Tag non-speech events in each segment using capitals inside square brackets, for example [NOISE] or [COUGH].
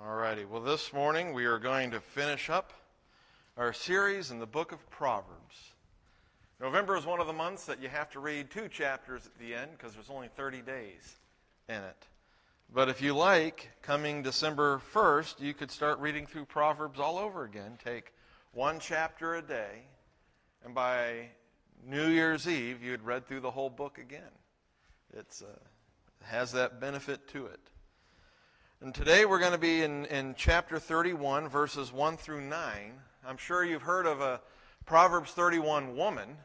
All righty. Well, this morning we are going to finish up our series in the book of Proverbs. November is one of the months that you have to read two chapters at the end because there's only 30 days in it. But if you like, coming December 1st, you could start reading through Proverbs all over again. Take one chapter a day, and by New Year's Eve, you had read through the whole book again. It's, uh, it has that benefit to it. And today we're going to be in, in chapter 31, verses 1 through 9. I'm sure you've heard of a Proverbs 31 woman,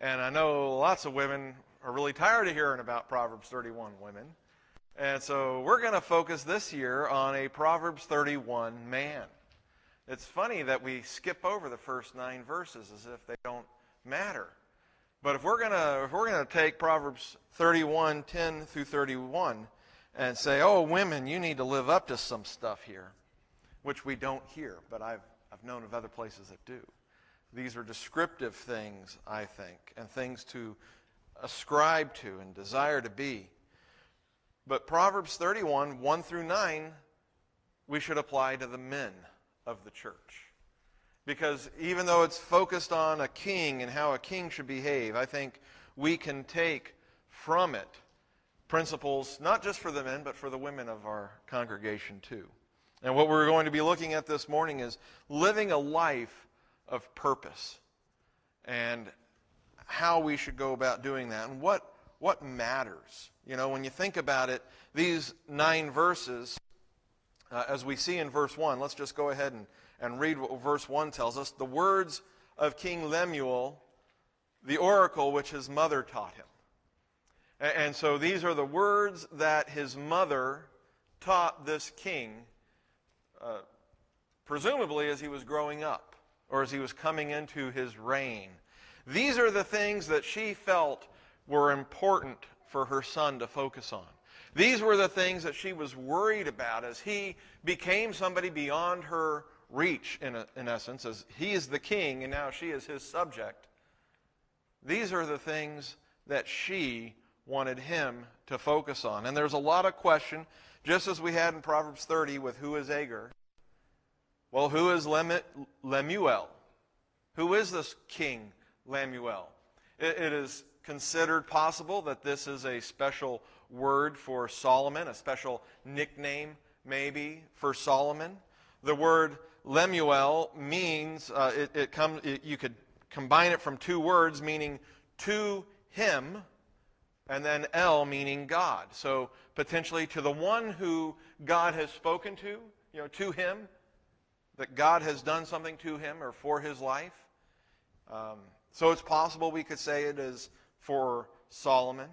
and I know lots of women are really tired of hearing about Proverbs 31 women. And so we're going to focus this year on a Proverbs 31 man. It's funny that we skip over the first nine verses as if they don't matter. But if we're going to if we're going to take Proverbs 31 10 through 31 and say, oh, women, you need to live up to some stuff here, which we don't hear, but I've, I've known of other places that do. These are descriptive things, I think, and things to ascribe to and desire to be. But Proverbs 31, 1 through 9, we should apply to the men of the church. Because even though it's focused on a king and how a king should behave, I think we can take from it principles, not just for the men, but for the women of our congregation too. And what we're going to be looking at this morning is living a life of purpose and how we should go about doing that and what, what matters. You know, when you think about it, these nine verses, uh, as we see in verse 1, let's just go ahead and, and read what verse 1 tells us. The words of King Lemuel, the oracle which his mother taught him. And so these are the words that his mother taught this king, uh, presumably as he was growing up or as he was coming into his reign. These are the things that she felt were important for her son to focus on. These were the things that she was worried about as he became somebody beyond her reach, in, a, in essence, as he is the king and now she is his subject. These are the things that she wanted him to focus on. And there's a lot of question, just as we had in Proverbs 30 with who is Agur. Well, who is Lemuel? Who is this king Lemuel? It, it is considered possible that this is a special word for Solomon, a special nickname maybe for Solomon. The word Lemuel means uh, it, it comes. You could combine it from two words meaning to him and then El meaning God. So potentially to the one who God has spoken to, you know, to him, that God has done something to him or for his life. Um, so it's possible we could say it is for Solomon.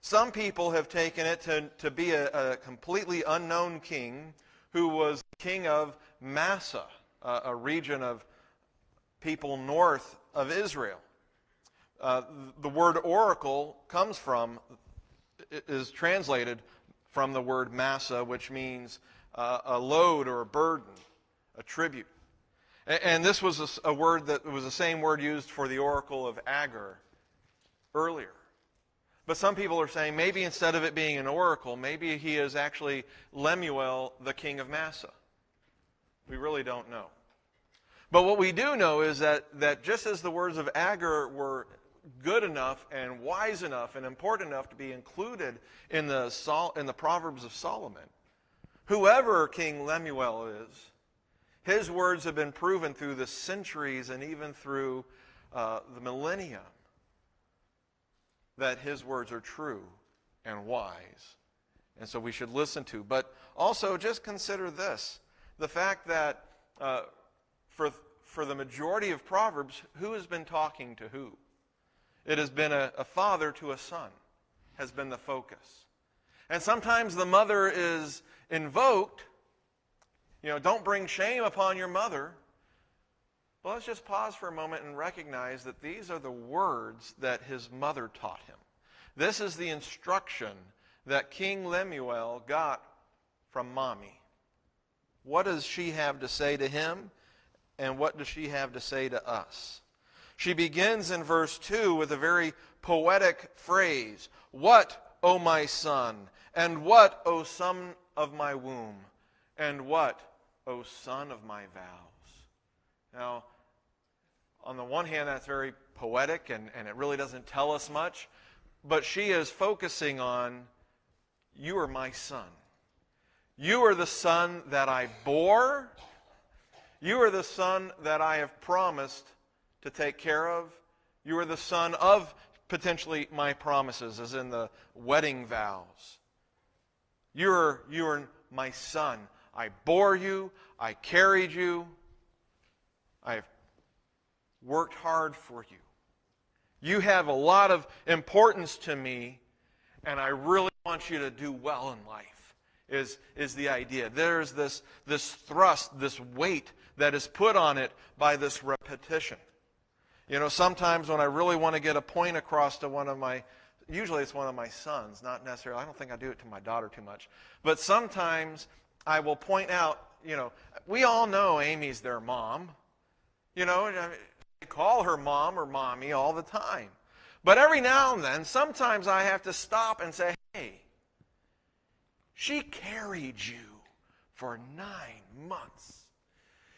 Some people have taken it to, to be a, a completely unknown king who was king of Massa, a, a region of people north of Israel. Uh, the word oracle comes from, is translated from the word massa, which means uh, a load or a burden, a tribute. And, and this was a, a, word that was the same word used for the oracle of Agur earlier. But some people are saying maybe instead of it being an oracle, maybe he is actually Lemuel, the king of Massa. We really don't know. But what we do know is that, that just as the words of Agur were good enough and wise enough and important enough to be included in the, Sol- in the Proverbs of Solomon. Whoever King Lemuel is, his words have been proven through the centuries and even through uh, the millennium that his words are true and wise. And so we should listen to. But also, just consider this the fact that uh, for, for the majority of Proverbs, who has been talking to who? It has been a, a father to a son, has been the focus. And sometimes the mother is invoked. You know, don't bring shame upon your mother. But let's just pause for a moment and recognize that these are the words that his mother taught him. This is the instruction that King Lemuel got from mommy. What does she have to say to him? And what does she have to say to us? She begins in verse 2 with a very poetic phrase What, O my son? And what, O son of my womb? And what, O son of my vows? Now, on the one hand, that's very poetic and, and it really doesn't tell us much, but she is focusing on, You are my son. You are the son that I bore. You are the son that I have promised to take care of. You are the son of potentially my promises, as in the wedding vows. You are, you are my son. I bore you. I carried you. I have worked hard for you. You have a lot of importance to me, and I really want you to do well in life, is, is the idea. There's this, this thrust, this weight that is put on it by this repetition. You know, sometimes when I really want to get a point across to one of my, usually it's one of my sons, not necessarily, I don't think I do it to my daughter too much, but sometimes I will point out, you know, we all know Amy's their mom. You know, they call her mom or mommy all the time. But every now and then, sometimes I have to stop and say, hey, she carried you for nine months.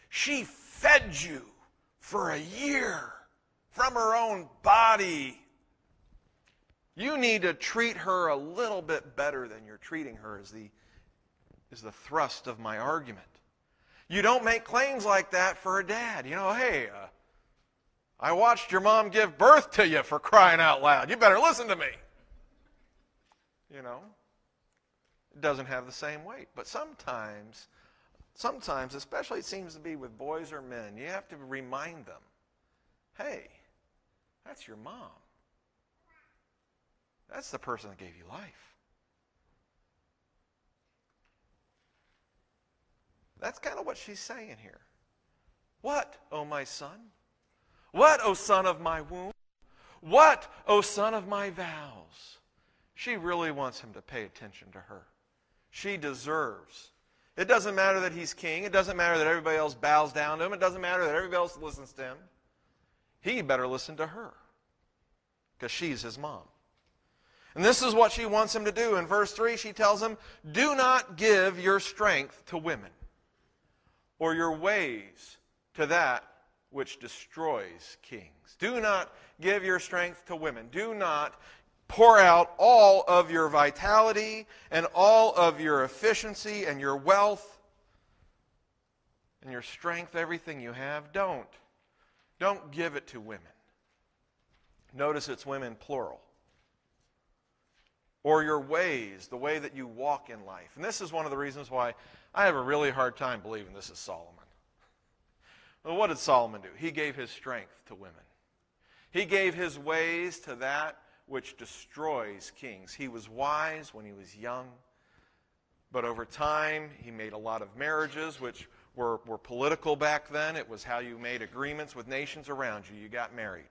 She fed you for a year from her own body. You need to treat her a little bit better than you're treating her, is the, is the thrust of my argument. You don't make claims like that for a dad. You know, hey, uh, I watched your mom give birth to you for crying out loud. You better listen to me. You know, it doesn't have the same weight. But sometimes, sometimes, especially it seems to be with boys or men, you have to remind them hey, that's your mom. That's the person that gave you life. That's kind of what she's saying here. What, oh my son? What, O son of my womb? What, O son of my vows? She really wants him to pay attention to her. She deserves. It doesn't matter that he's king. It doesn't matter that everybody else bows down to him. It doesn't matter that everybody else listens to him. He better listen to her because she's his mom. And this is what she wants him to do. In verse 3, she tells him, Do not give your strength to women or your ways to that which destroys kings. Do not give your strength to women. Do not pour out all of your vitality and all of your efficiency and your wealth and your strength, everything you have. Don't. Don't give it to women. Notice it's women plural. Or your ways, the way that you walk in life. And this is one of the reasons why I have a really hard time believing this is Solomon. Well, what did Solomon do? He gave his strength to women. He gave his ways to that which destroys kings. He was wise when he was young, but over time he made a lot of marriages which were, were political back then. It was how you made agreements with nations around you. You got married.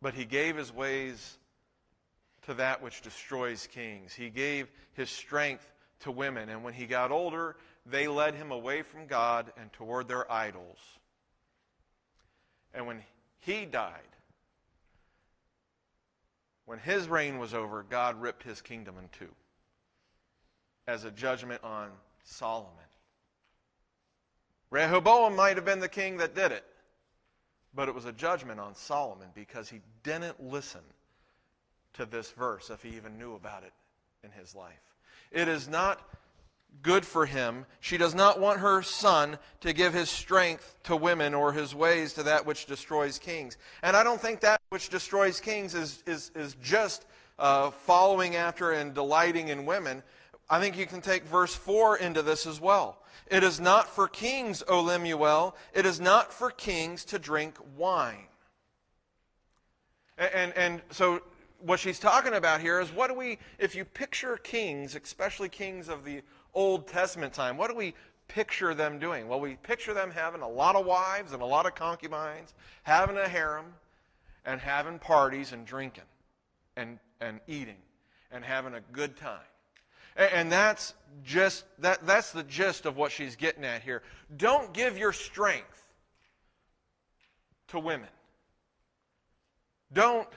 But he gave his ways to that which destroys kings. He gave his strength to women. And when he got older, they led him away from God and toward their idols. And when he died, when his reign was over, God ripped his kingdom in two as a judgment on Solomon. Rehoboam might have been the king that did it, but it was a judgment on Solomon because he didn't listen to this verse if he even knew about it in his life. It is not good for him. She does not want her son to give his strength to women or his ways to that which destroys kings. And I don't think that which destroys kings is, is, is just uh, following after and delighting in women. I think you can take verse 4 into this as well. It is not for kings, O Lemuel, it is not for kings to drink wine. And, and, and so what she's talking about here is what do we, if you picture kings, especially kings of the Old Testament time, what do we picture them doing? Well, we picture them having a lot of wives and a lot of concubines, having a harem, and having parties and drinking and, and eating and having a good time. And, that's just that, that's the gist of what she's getting at here. Don't give your strength to women. Don't,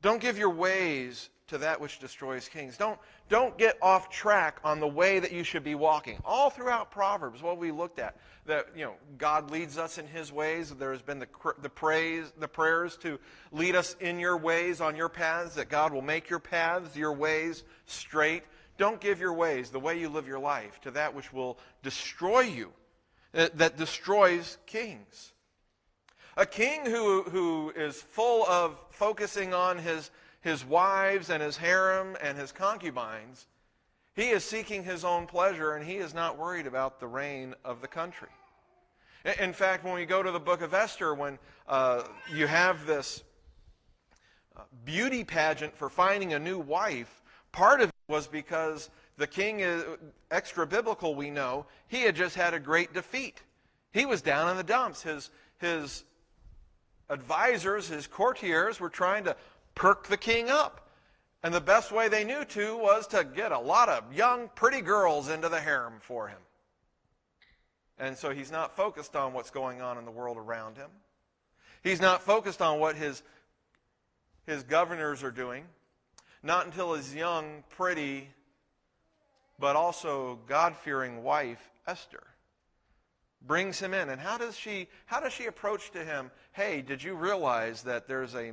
don't give your ways to that which destroys kings. Don't, don't get off track on the way that you should be walking. All throughout Proverbs, what we looked at, that you know, God leads us in his ways. There has been the, the praise, the prayers to lead us in your ways, on your paths, that God will make your paths, your ways straight. Don't give your ways, the way you live your life, to that which will destroy you, that, that destroys kings. A king who, who is full of focusing on his his wives and his harem and his concubines, he is seeking his own pleasure and he is not worried about the reign of the country. In fact, when we go to the book of Esther, when uh, you have this uh, beauty pageant for finding a new wife, part of was because the king is extra biblical, we know. He had just had a great defeat. He was down in the dumps. His, his advisors, his courtiers, were trying to perk the king up. And the best way they knew to was to get a lot of young, pretty girls into the harem for him. And so he's not focused on what's going on in the world around him. He's not focused on what his, his governors are doing. Not until his young, pretty, but also God fearing wife, Esther, brings him in. And how does she how does she approach to him? Hey, did you realize that there's a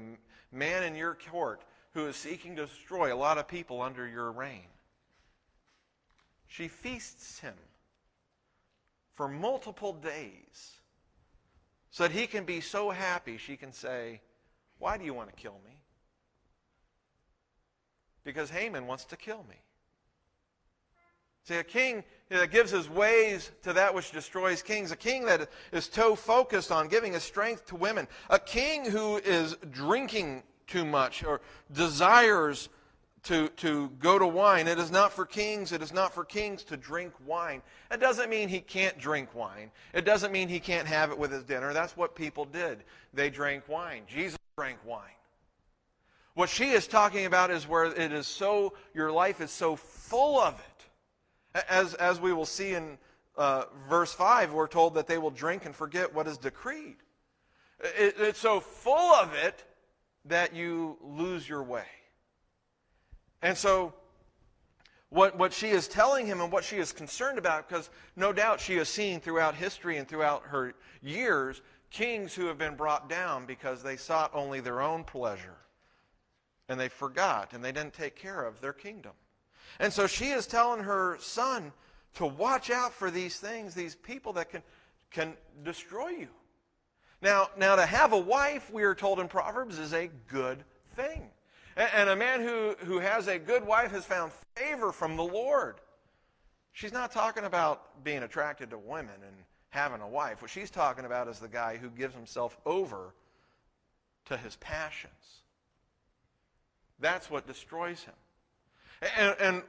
man in your court who is seeking to destroy a lot of people under your reign. She feasts him for multiple days so that he can be so happy she can say, Why do you want to kill me? Because Haman wants to kill me. See, a king that gives his ways to that which destroys kings, a king that is so focused on giving his strength to women, a king who is drinking too much or desires to, to go to wine. It is not for kings. It is not for kings to drink wine. It doesn't mean he can't drink wine. It doesn't mean he can't have it with his dinner. That's what people did. They drank wine. Jesus drank wine. What she is talking about is where it is so, your life is so full of it as, as we will see in uh, verse 5, we're told that they will drink and forget what is decreed. It, it's so full of it that you lose your way. And so, what, what she is telling him and what she is concerned about, because no doubt she has seen throughout history and throughout her years kings who have been brought down because they sought only their own pleasure. And they forgot and they didn't take care of their kingdom. And so she is telling her son to watch out for these things, these people that can, can destroy you. Now, now, to have a wife, we are told in Proverbs, is a good thing. And, and a man who, who has a good wife has found favor from the Lord. She's not talking about being attracted to women and having a wife. What she's talking about is the guy who gives himself over to his passions. That's what destroys him. And, and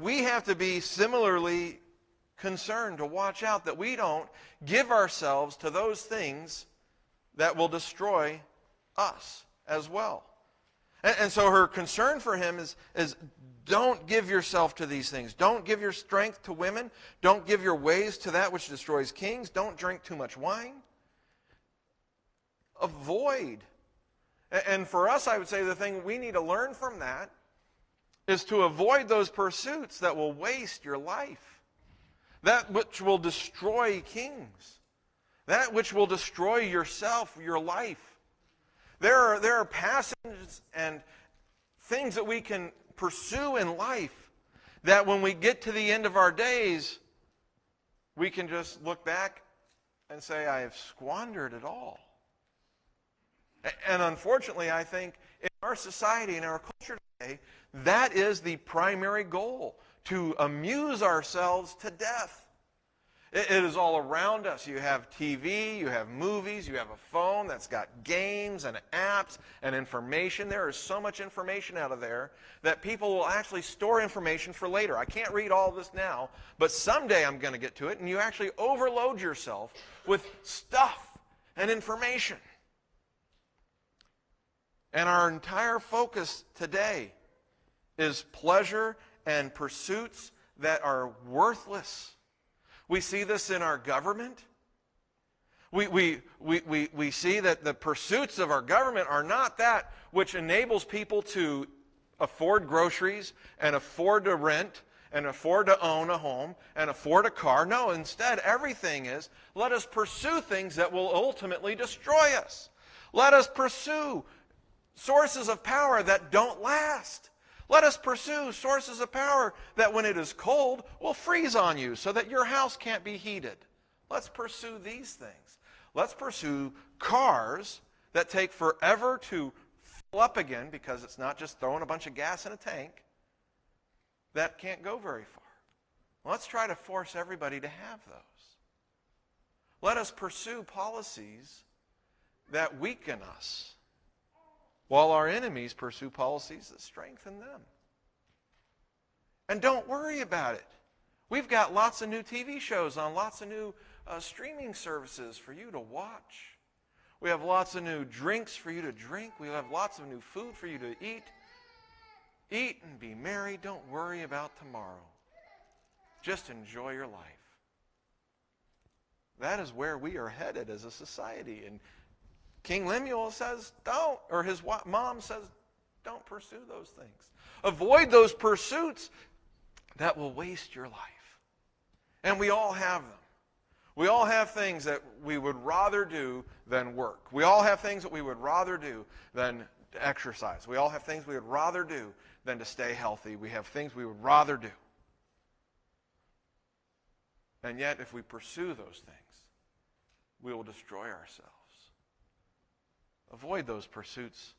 we have to be similarly concerned to watch out that we don't give ourselves to those things that will destroy us as well. And, and, so her concern for him is, is don't give yourself to these things. Don't give your strength to women. Don't give your ways to that which destroys kings. Don't drink too much wine. Avoid. And for us, I would say the thing we need to learn from that is to avoid those pursuits that will waste your life, that which will destroy kings, that which will destroy yourself, your life. There are, there are passions and things that we can pursue in life that when we get to the end of our days, we can just look back and say, I have squandered it all. And unfortunately, I think in our society, in our culture today, that is the primary goal to amuse ourselves to death. It is all around us. You have TV, you have movies, you have a phone that's got games and apps and information. There is so much information out of there that people will actually store information for later. I can't read all this now, but someday I'm going to get to it, and you actually overload yourself with stuff and information. And our entire focus today is pleasure and pursuits that are worthless. We see this in our government. We, we, we, we, we see that the pursuits of our government are not that which enables people to afford groceries and afford to rent and afford to own a home and afford a car. No, instead, everything is let us pursue things that will ultimately destroy us. Let us pursue sources of power that don't last. Let us pursue sources of power that when it is cold will freeze on you so that your house can't be heated. Let's pursue these things. Let's pursue cars that take forever to fill up again because it's not just throwing a bunch of gas in a tank that can't go very far. Let's try to force everybody to have those. Let us pursue policies that weaken us, while our enemies pursue policies that strengthen them. And don't worry about it. We've got lots of new TV shows on lots of new uh, streaming services for you to watch. We have lots of new drinks for you to drink. We have lots of new food for you to eat. Eat and be merry. Don't worry about tomorrow. Just enjoy your life. That is where we are headed as a society. And King Lemuel says, don't, or his mom says, don't pursue those things. Avoid those pursuits that will waste your life. And we all have them. We all have things that we would rather do than work. We all have things that we would rather do than exercise. We all have things we would rather do than to stay healthy. We have things we would rather do. And yet, if we pursue those things, we will destroy ourselves. Avoid those pursuits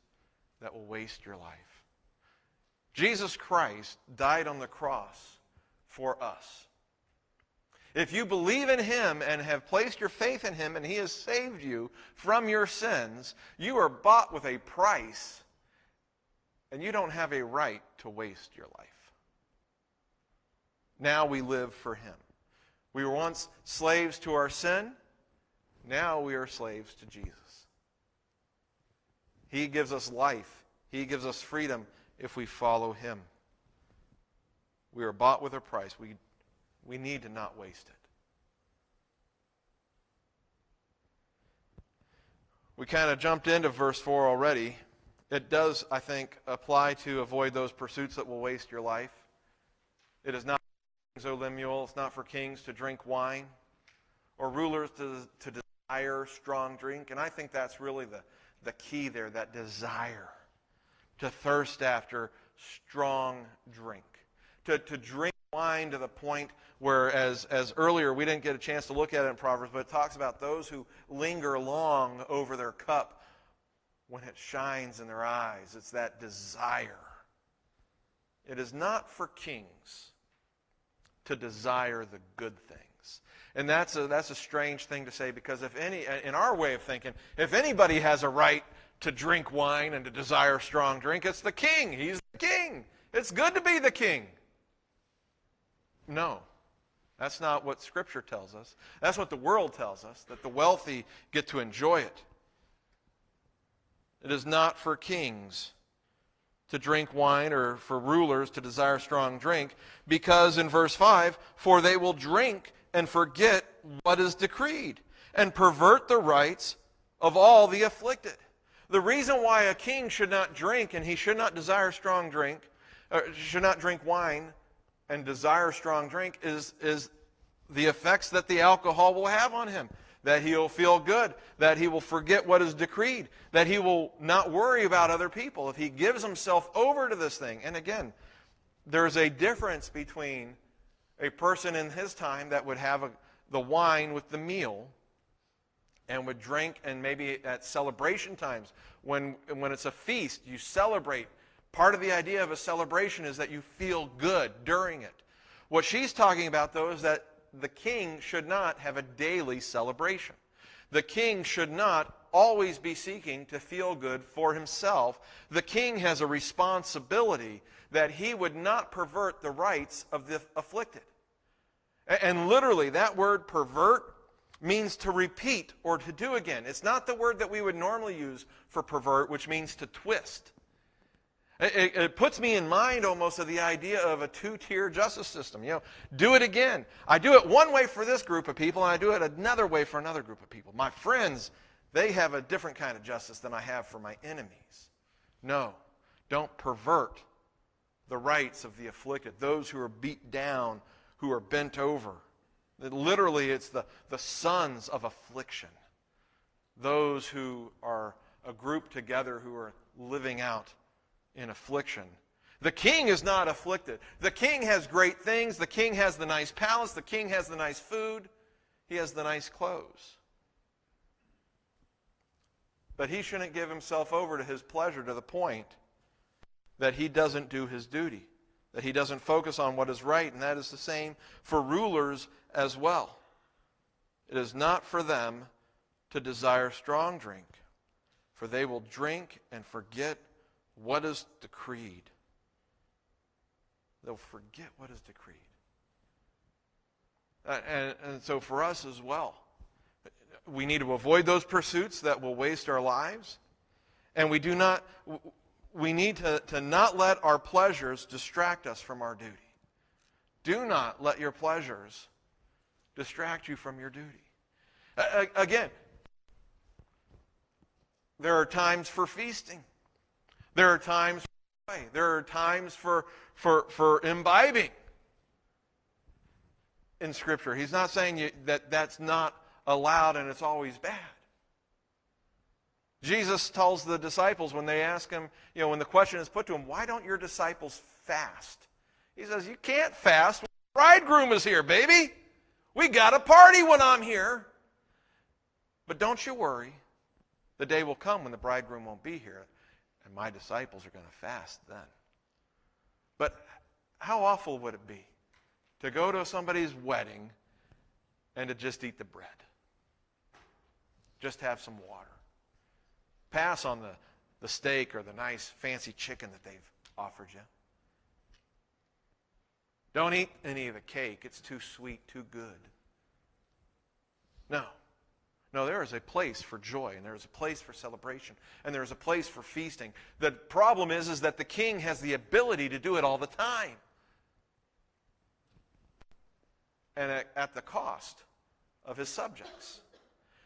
that will waste your life. Jesus Christ died on the cross for us. If you believe in him and have placed your faith in him and he has saved you from your sins, you are bought with a price and you don't have a right to waste your life. Now we live for him. We were once slaves to our sin. Now we are slaves to Jesus. He gives us life. He gives us freedom if we follow him. We are bought with a price. We we need to not waste it. We kind of jumped into verse 4 already. It does, I think, apply to avoid those pursuits that will waste your life. It is not for kings, O Lemuel, it's not for kings to drink wine or rulers to, to desire strong drink. And I think that's really the, the key there, that desire to thirst after strong drink, to, to drink wine to the point where, as, as earlier, we didn't get a chance to look at it in Proverbs, but it talks about those who linger long over their cup when it shines in their eyes. It's that desire. It is not for kings to desire the good things. And that's a, that's a strange thing to say because if any, in our way of thinking, if anybody has a right to drink wine and to desire strong drink, it's the king. He's the king. It's good to be the king. No. That's not what Scripture tells us. That's what the world tells us, that the wealthy get to enjoy it. It is not for kings to drink wine or for rulers to desire strong drink, because in verse 5, for they will drink and forget what is decreed, and pervert the rights of all the afflicted. The reason why a king should not drink and he should not desire strong drink, should not drink wine, and desire strong drink is, is the effects that the alcohol will have on him. That he'll feel good, that he will forget what is decreed, that he will not worry about other people if he gives himself over to this thing. And again, there's a difference between a person in his time that would have a, the wine with the meal and would drink, and maybe at celebration times, when, when it's a feast, you celebrate Part of the idea of a celebration is that you feel good during it. What she's talking about, though, is that the king should not have a daily celebration. The king should not always be seeking to feel good for himself. The king has a responsibility that he would not pervert the rights of the afflicted. And literally, that word pervert means to repeat or to do again. It's not the word that we would normally use for pervert, which means to twist. It, it, puts me in mind almost of the idea of a two-tier justice system. You know, do it again. I do it one way for this group of people, and I do it another way for another group of people. My friends, they have a different kind of justice than I have for my enemies. No, don't pervert the rights of the afflicted, those who are beat down, who are bent over. Literally, it's the, the sons of affliction, those who are a group together who are living out in affliction. The king is not afflicted. The king has great things. The king has the nice palace. The king has the nice food. He has the nice clothes. But he shouldn't give himself over to his pleasure to the point that he doesn't do his duty, that he doesn't focus on what is right, and that is the same for rulers as well. It is not for them to desire strong drink, for they will drink and forget what is decreed. They'll forget what is decreed. And, and so for us as well, we need to avoid those pursuits that will waste our lives. And we do not, we need to, to not let our pleasures distract us from our duty. Do not let your pleasures distract you from your duty. Again, there are times for feasting. There are times for. There are times for, for, for imbibing in Scripture. He's not saying you, that that's not allowed and it's always bad. Jesus tells the disciples when they ask him, you know, when the question is put to him, why don't your disciples fast? He says, you can't fast. When the bridegroom is here, baby. We got a party when I'm here. But don't you worry. The day will come when the bridegroom won't be here, and my disciples are going to fast then. But how awful would it be to go to somebody's wedding and to just eat the bread? Just have some water. Pass on the, the steak or the nice fancy chicken that they've offered you. Don't eat any of the cake. It's too sweet, too good. No. No, there is a place for joy and there is a place for celebration and there is a place for feasting. The problem is, is that the king has the ability to do it all the time. And at, at the cost of his subjects.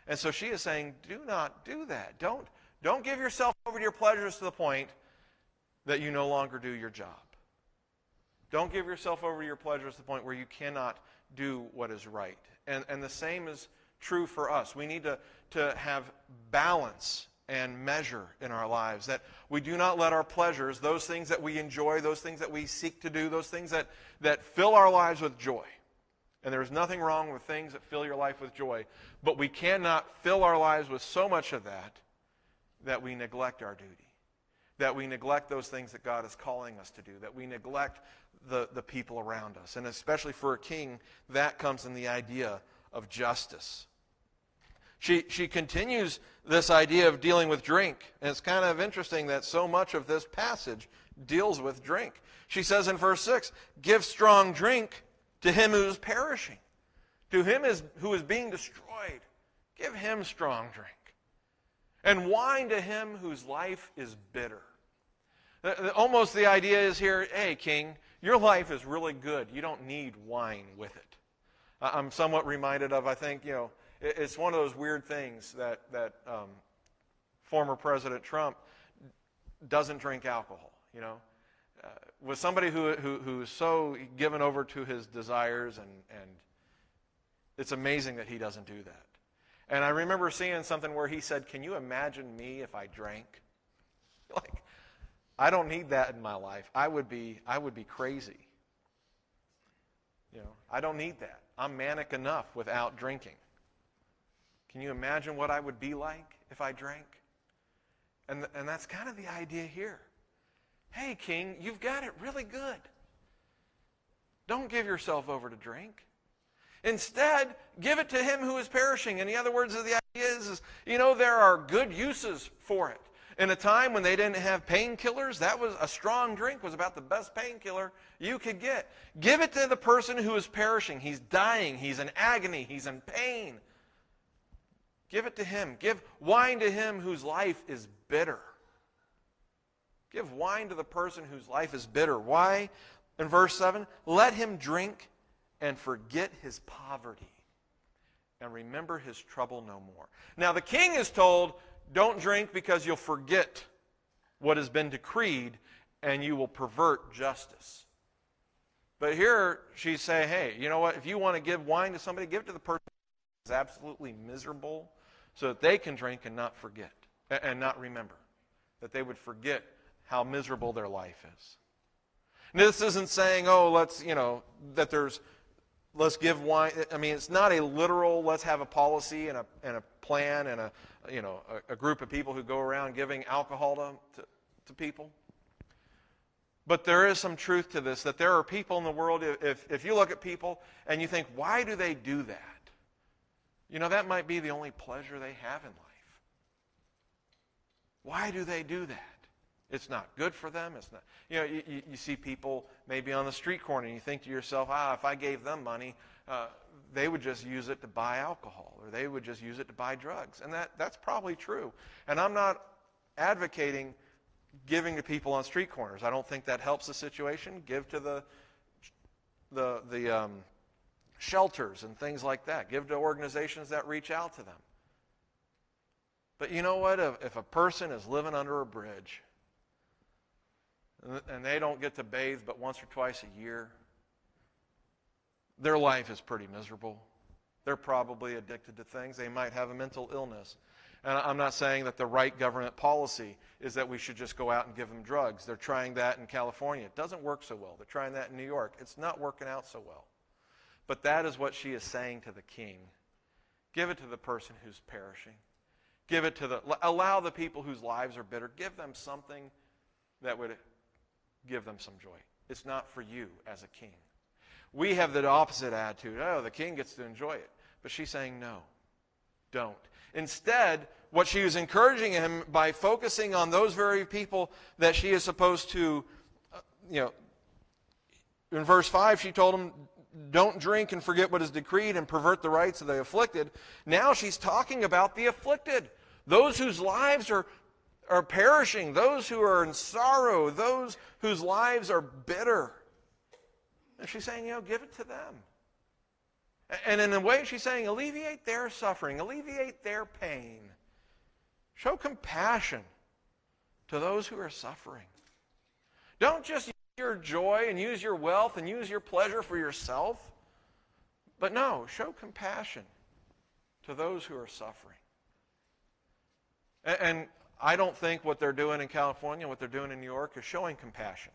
And so she is saying, do not do that. Don't, don't give yourself over to your pleasures to the point that you no longer do your job. Don't give yourself over to your pleasures to the point where you cannot do what is right. And, and the same is true for us. We need to, to have balance and measure in our lives. That we do not let our pleasures, those things that we enjoy, those things that we seek to do, those things that, that fill our lives with joy, and there's nothing wrong with things that fill your life with joy. But we cannot fill our lives with so much of that that we neglect our duty. That we neglect those things that God is calling us to do. That we neglect the, the people around us. And especially for a king, that comes in the idea of justice. She, she continues this idea of dealing with drink. And it's kind of interesting that so much of this passage deals with drink. She says in verse 6 Give strong drink to him who is perishing, to him is, who is being destroyed. Give him strong drink. And wine to him whose life is bitter. Almost the idea is here hey, king, your life is really good. You don't need wine with it. I'm somewhat reminded of, I think, you know, it's one of those weird things that, that um, former President Trump doesn't drink alcohol, you know uh, with somebody who, who, who's so given over to his desires, and, and it's amazing that he doesn't do that. And I remember seeing something where he said, Can you imagine me if I drank? [LAUGHS] Like, I don't need that in my life. I would be, I would be crazy. You know, I don't need that. I'm manic enough without drinking. Can you imagine what I would be like if I drank? And, and that's kind of the idea here. Hey, king, you've got it really good. Don't give yourself over to drink. Instead, give it to him who is perishing. In other words, the idea is, is, you know, there are good uses for it. In a time when they didn't have painkillers, that was a strong drink was about the best painkiller you could get. Give it to the person who is perishing. He's dying. He's in agony. He's in pain. Give it to him. Give wine to him whose life is bitter. Give wine to the person whose life is bitter. Why? In verse 7, let him drink and forget his poverty and remember his trouble no more. Now, the king is told, don't drink because you'll forget what has been decreed and you will pervert justice. But here she's saying, hey, you know what? If you want to give wine to somebody, give it to the person who is absolutely miserable so that they can drink and not forget and not remember. That they would forget how miserable their life is. And this isn't saying, oh, let's, you know, that there's, let's give wine. I mean, it's not a literal, let's have a policy and a, and a plan and a, you know, a, a group of people who go around giving alcohol to, to, to people. But there is some truth to this that there are people in the world, if, if you look at people and you think, why do they do that? You know, that might be the only pleasure they have in life. Why do they do that? It's not good for them. It's not, you know, you, you see people maybe on the street corner and you think to yourself, ah, if I gave them money, uh, they would just use it to buy alcohol or they would just use it to buy drugs. And that, that's probably true. And I'm not advocating giving to people on street corners. I don't think that helps the situation. Give to the, the, the um, shelters and things like that. Give to organizations that reach out to them. But you know what? If, if a person is living under a bridge and they don't get to bathe but once or twice a year, their life is pretty miserable. They're probably addicted to things. They might have a mental illness. And I'm not saying that the right government policy is that we should just go out and give them drugs. They're trying that in California. It doesn't work so well. They're trying that in New York. It's not working out so well. But that is what she is saying to the king. Give it to the person who's perishing. Give it to the allow the people whose lives are bitter. Give them something that would give them some joy. It's not for you as a king. We have the opposite attitude. Oh, the king gets to enjoy it. But she's saying no. Don't. Instead, what she was encouraging him by focusing on those very people that she is supposed to, uh, you know, in verse 5, she told him, Don't drink and forget what is decreed and pervert the rights of the afflicted. Now she's talking about the afflicted, those whose lives are, are perishing, those who are in sorrow, those whose lives are bitter. And she's saying, You know, give it to them. And in a way, she's saying, alleviate their suffering, alleviate their pain. Show compassion to those who are suffering. Don't just use your joy and use your wealth and use your pleasure for yourself. But no, show compassion to those who are suffering. And I don't think what they're doing in California, what they're doing in New York, is showing compassion.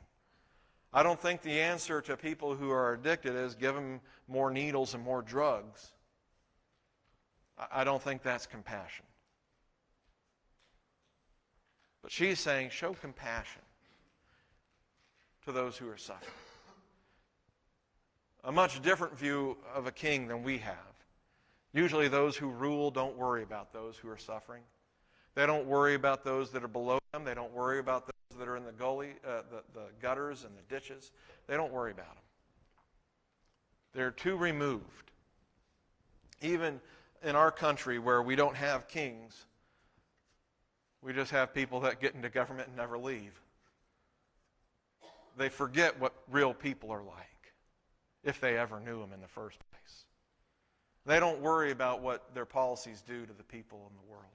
I don't think the answer to people who are addicted is give them more needles and more drugs. I don't think that's compassion. But she's saying, show compassion to those who are suffering. A much different view of a king than we have. Usually, those who rule don't worry about those who are suffering. They don't worry about those that are below them. They don't worry about those that are in the gully, uh, the, the gutters and the ditches. They don't worry about them. They're too removed. Even in our country where we don't have kings, we just have people that get into government and never leave. They forget what real people are like, if they ever knew them in the first place. They don't worry about what their policies do to the people in the world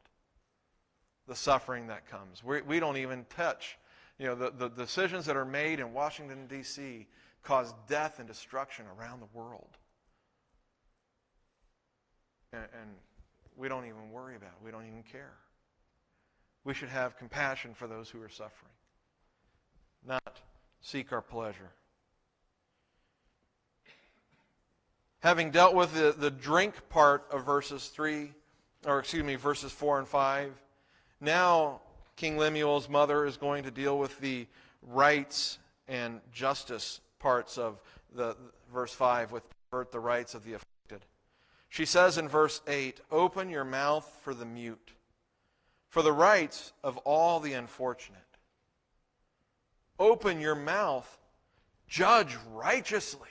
the suffering that comes. We, we don't even touch. You know, the, the decisions that are made in Washington, D.C. cause death and destruction around the world. And, and we don't even worry about it. We don't even care. We should have compassion for those who are suffering, not seek our pleasure. Having dealt with the, the drink part of verses 3, or excuse me, verses 4 and 5, now, King Lemuel's mother is going to deal with the rights and justice parts of the verse 5 with pervert the rights of the afflicted. She says in verse 8, Open your mouth for the mute, for the rights of all the unfortunate. Open your mouth, judge righteously,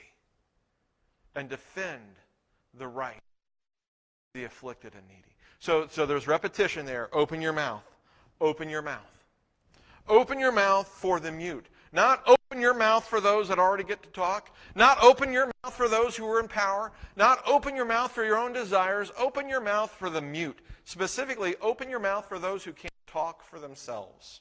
and defend the right the afflicted and needy. So, so there's repetition there. Open your mouth. Open your mouth. Open your mouth for the mute. Not open your mouth for those that already get to talk. Not open your mouth for those who are in power. Not open your mouth for your own desires. Open your mouth for the mute. Specifically, open your mouth for those who can't talk for themselves.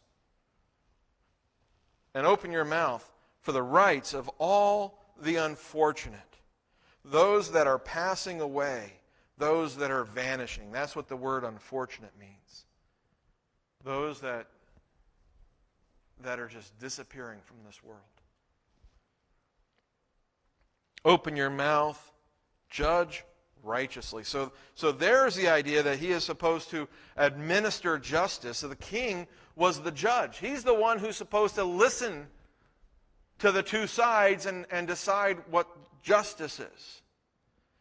and open your mouth for the rights of all the unfortunate, those that are passing away, those that are vanishing. That's what the word unfortunate means. Those that, that are just disappearing from this world. Open your mouth, judge righteously. So, so there's the idea that he is supposed to administer justice. So the king was the judge. He's the one who's supposed to listen to the two sides and, and decide what justice is.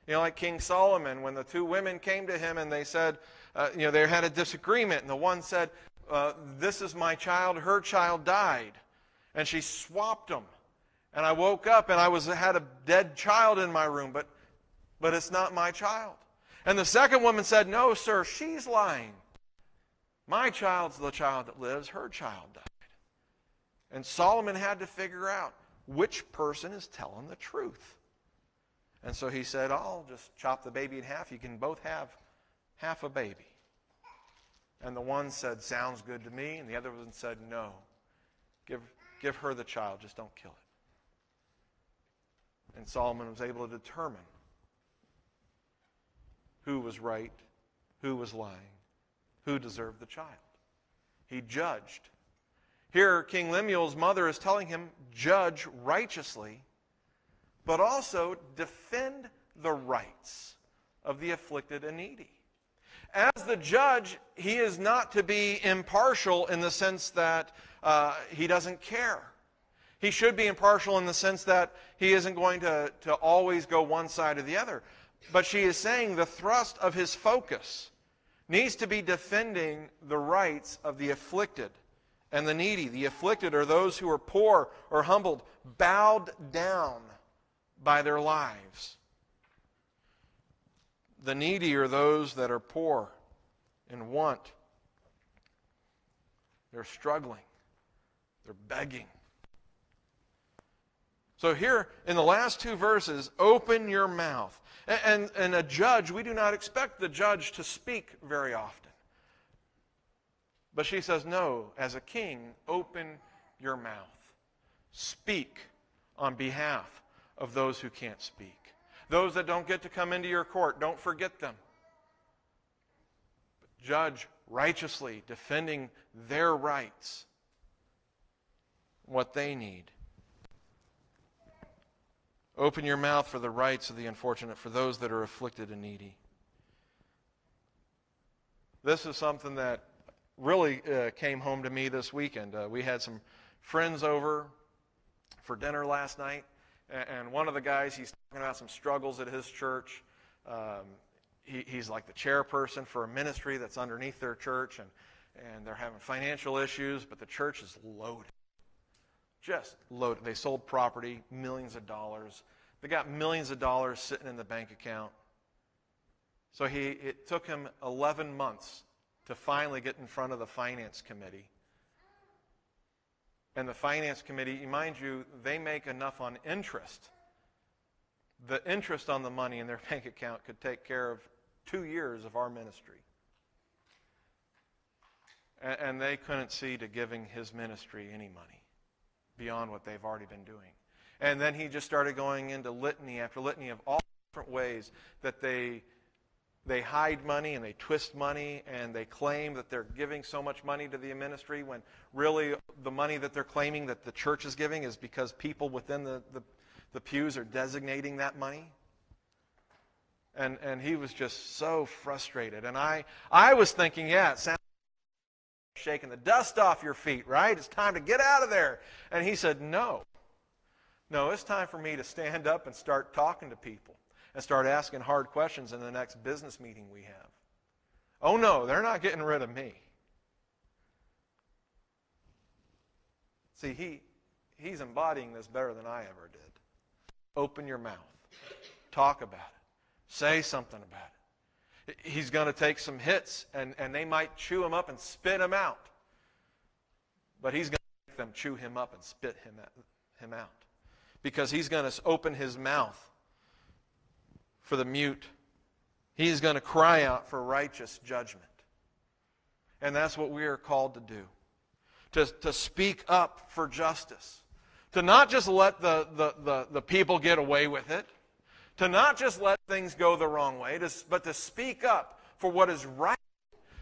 You know, like King Solomon, when the two women came to him and they said, uh, you know, they had a disagreement, and the one said, uh, This is my child, her child died. And she swapped them. And I woke up and I was had a dead child in my room, but but it's not my child. And the second woman said, No, sir, she's lying. My child's the child that lives, her child died. And Solomon had to figure out which person is telling the truth. And so he said, I'll just chop the baby in half. You can both have half a baby. And the one said, Sounds good to me. And the other one said, No. Give, give her the child, just don't kill it. And Solomon was able to determine who was right, who was lying, who deserved the child. He judged. Here, King Lemuel's mother is telling him, judge righteously, but also defend the rights of the afflicted and needy. As the judge, he is not to be impartial in the sense that uh, he doesn't care. He should be impartial in the sense that he isn't going to, to always go one side or the other. But she is saying the thrust of his focus needs to be defending the rights of the afflicted and the needy. The afflicted are those who are poor or humbled, bowed down by their lives. The needy are those that are poor and want. They're struggling, they're begging. So, here in the last two verses, open your mouth. And, and a judge, we do not expect the judge to speak very often. But she says, No, as a king, open your mouth. Speak on behalf of those who can't speak. Those that don't get to come into your court, don't forget them. But judge righteously, defending their rights, what they need. Open your mouth for the rights of the unfortunate, for those that are afflicted and needy. This is something that really uh, came home to me this weekend. Uh, we had some friends over for dinner last night, and one of the guys, he's talking about some struggles at his church. Um, he, he's like the chairperson for a ministry that's underneath their church, and, and they're having financial issues, but the church is loaded. Just loaded. They sold property, millions of dollars. They got millions of dollars sitting in the bank account. So he, it took him 11 months to finally get in front of the finance committee. And the finance committee, mind you, they make enough on interest. The interest on the money in their [LAUGHS] bank account could take care of two years of our ministry. And, they couldn't see to giving his ministry any money beyond what they've already been doing. And then he just started going into litany after litany of all different ways that they they hide money and they twist money and they claim that they're giving so much money to the ministry when really the money that they're claiming that the church is giving is because people within the, the, the pews are designating that money. And, and he was just so frustrated. And I, I was thinking, yeah, it sounds shaking the dust off your feet, right? It's time to get out of there. And he said, No. No, it's time for me to stand up and start talking to people and start asking hard questions in the next business meeting we have. Oh, no, they're not getting rid of me. See, he, he's embodying this better than I ever did. Open your mouth, talk about it, say something about it he's going to take some hits and, and they might chew him up and spit him out. But he's going to make them chew him up and spit him, him out. Because he's going to open his mouth for the mute. He's going to cry out for righteous judgment. And that's what we are called to do. to, to speak up for justice, to not just let the, the, the, the people get away with it, to not just let things go the wrong way, to, but to speak up for what is right,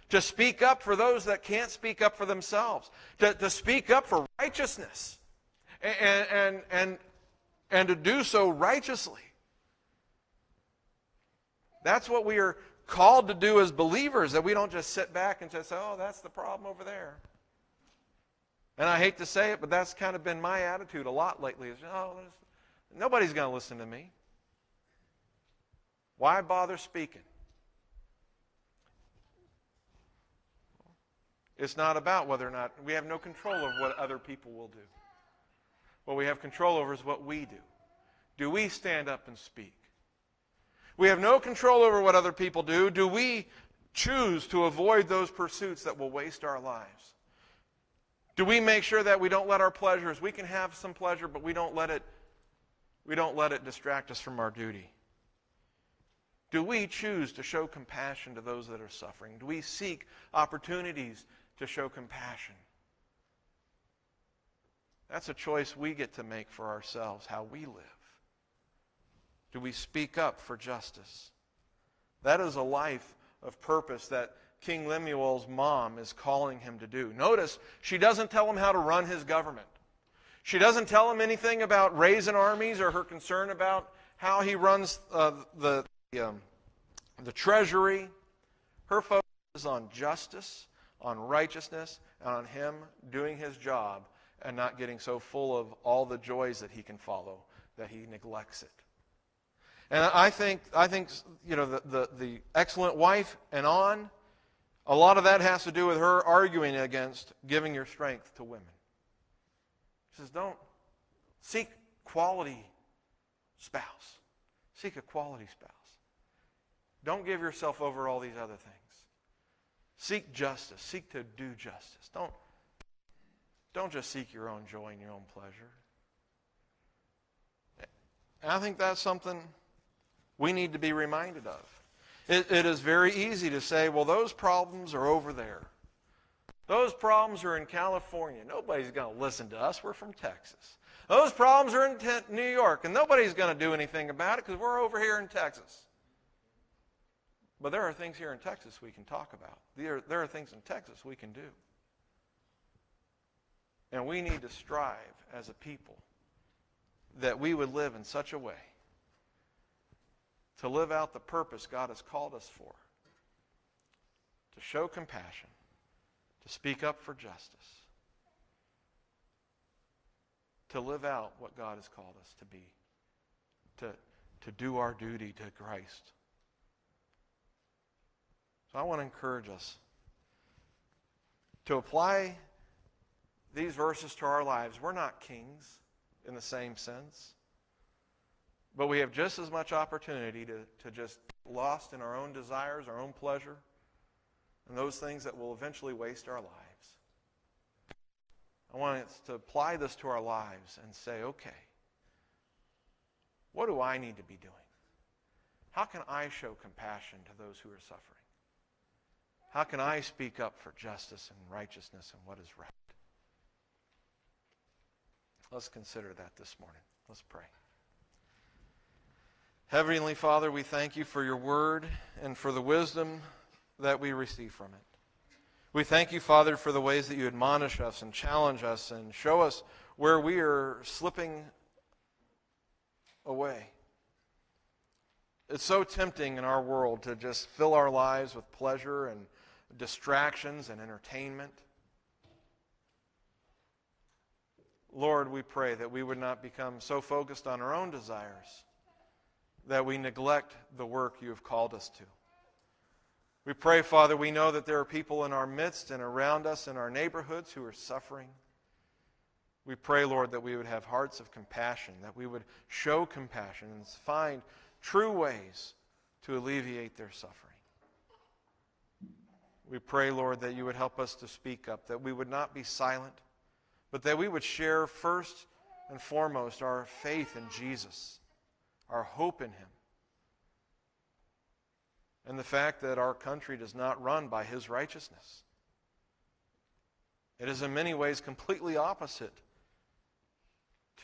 to speak up for those that can't speak up for themselves, to, to speak up for righteousness, and, and, and, and to do so righteously. That's what we are called to do as believers, that we don't just sit back and just say, oh, that's the problem over there. And I hate to say it, but that's kind of been my attitude a lot lately. Is, oh, nobody's going to listen to me. Why bother speaking? It's not about whether or not we have no control over what other people will do. What we have control over is what we do. Do we stand up and speak? We have no control over what other people do. Do we choose to avoid those pursuits that will waste our lives? Do we make sure that we don't let our pleasures, we can have some pleasure, but we don't let it we don't let it distract us from our duty? Do we choose to show compassion to those that are suffering? Do we seek opportunities to show compassion? That's a choice we get to make for ourselves, how we live. Do we speak up for justice? That is a life of purpose that King Lemuel's mom is calling him to do. Notice, she doesn't tell him how to run his government. She doesn't tell him anything about raising armies or her concern about how he runs uh, the, um, the treasury. Her focus is on justice, on righteousness, and on him doing his job and not getting so full of all the joys that he can follow that he neglects it. And I think, I think you know, the, the, the excellent wife and on, a lot of that has to do with her arguing against giving your strength to women. She says, don't seek quality spouse. Seek a quality spouse. Don't give yourself over all these other things. Seek justice. Seek to do justice. Don't, don't just seek your own joy and your own pleasure. And I think that's something we need to be reminded of. It, it is very easy to say, well, those problems are over there. Those problems are in California. Nobody's going to listen to us. We're from Texas. Those problems are in New York, and nobody's going to do anything about it because we're over here in Texas. But there are things here in Texas we can talk about. There, there are things in Texas we can do. And we need to strive as a people that we would live in such a way to live out the purpose God has called us for, to show compassion, to speak up for justice, to live out what God has called us to be, to, to do our duty to Christ. So I want to encourage us to apply these verses to our lives. We're not kings in the same sense. But we have just as much opportunity to, to just lost in our own desires, our own pleasure, and those things that will eventually waste our lives. I want us to apply this to our lives and say, okay, what do I need to be doing? How can I show compassion to those who are suffering? How can I speak up for justice and righteousness and what is right? Let's consider that this morning. Let's pray. Heavenly Father, we thank you for your word and for the wisdom that we receive from it. We thank you, Father, for the ways that you admonish us and challenge us and show us where we are slipping away. It's so tempting in our world to just fill our lives with pleasure and distractions and entertainment. Lord, we pray that we would not become so focused on our own desires that we neglect the work you have called us to. We pray, Father, we know that there are people in our midst and around us in our neighborhoods who are suffering. We pray, Lord, that we would have hearts of compassion, that we would show compassion and find true ways to alleviate their suffering. We pray, Lord, that you would help us to speak up, that we would not be silent, but that we would share first and foremost our faith in Jesus our hope in Him. And the fact that our country does not run by His righteousness. It is in many ways completely opposite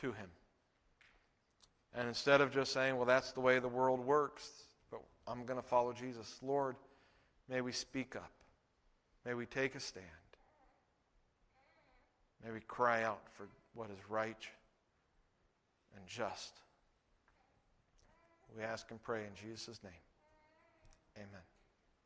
to Him. And instead of just saying, well, that's the way the world works, but I'm going to follow Jesus, Lord, may we speak up. May we take a stand. May we cry out for what is right and just. We ask and pray in Jesus' name. Amen.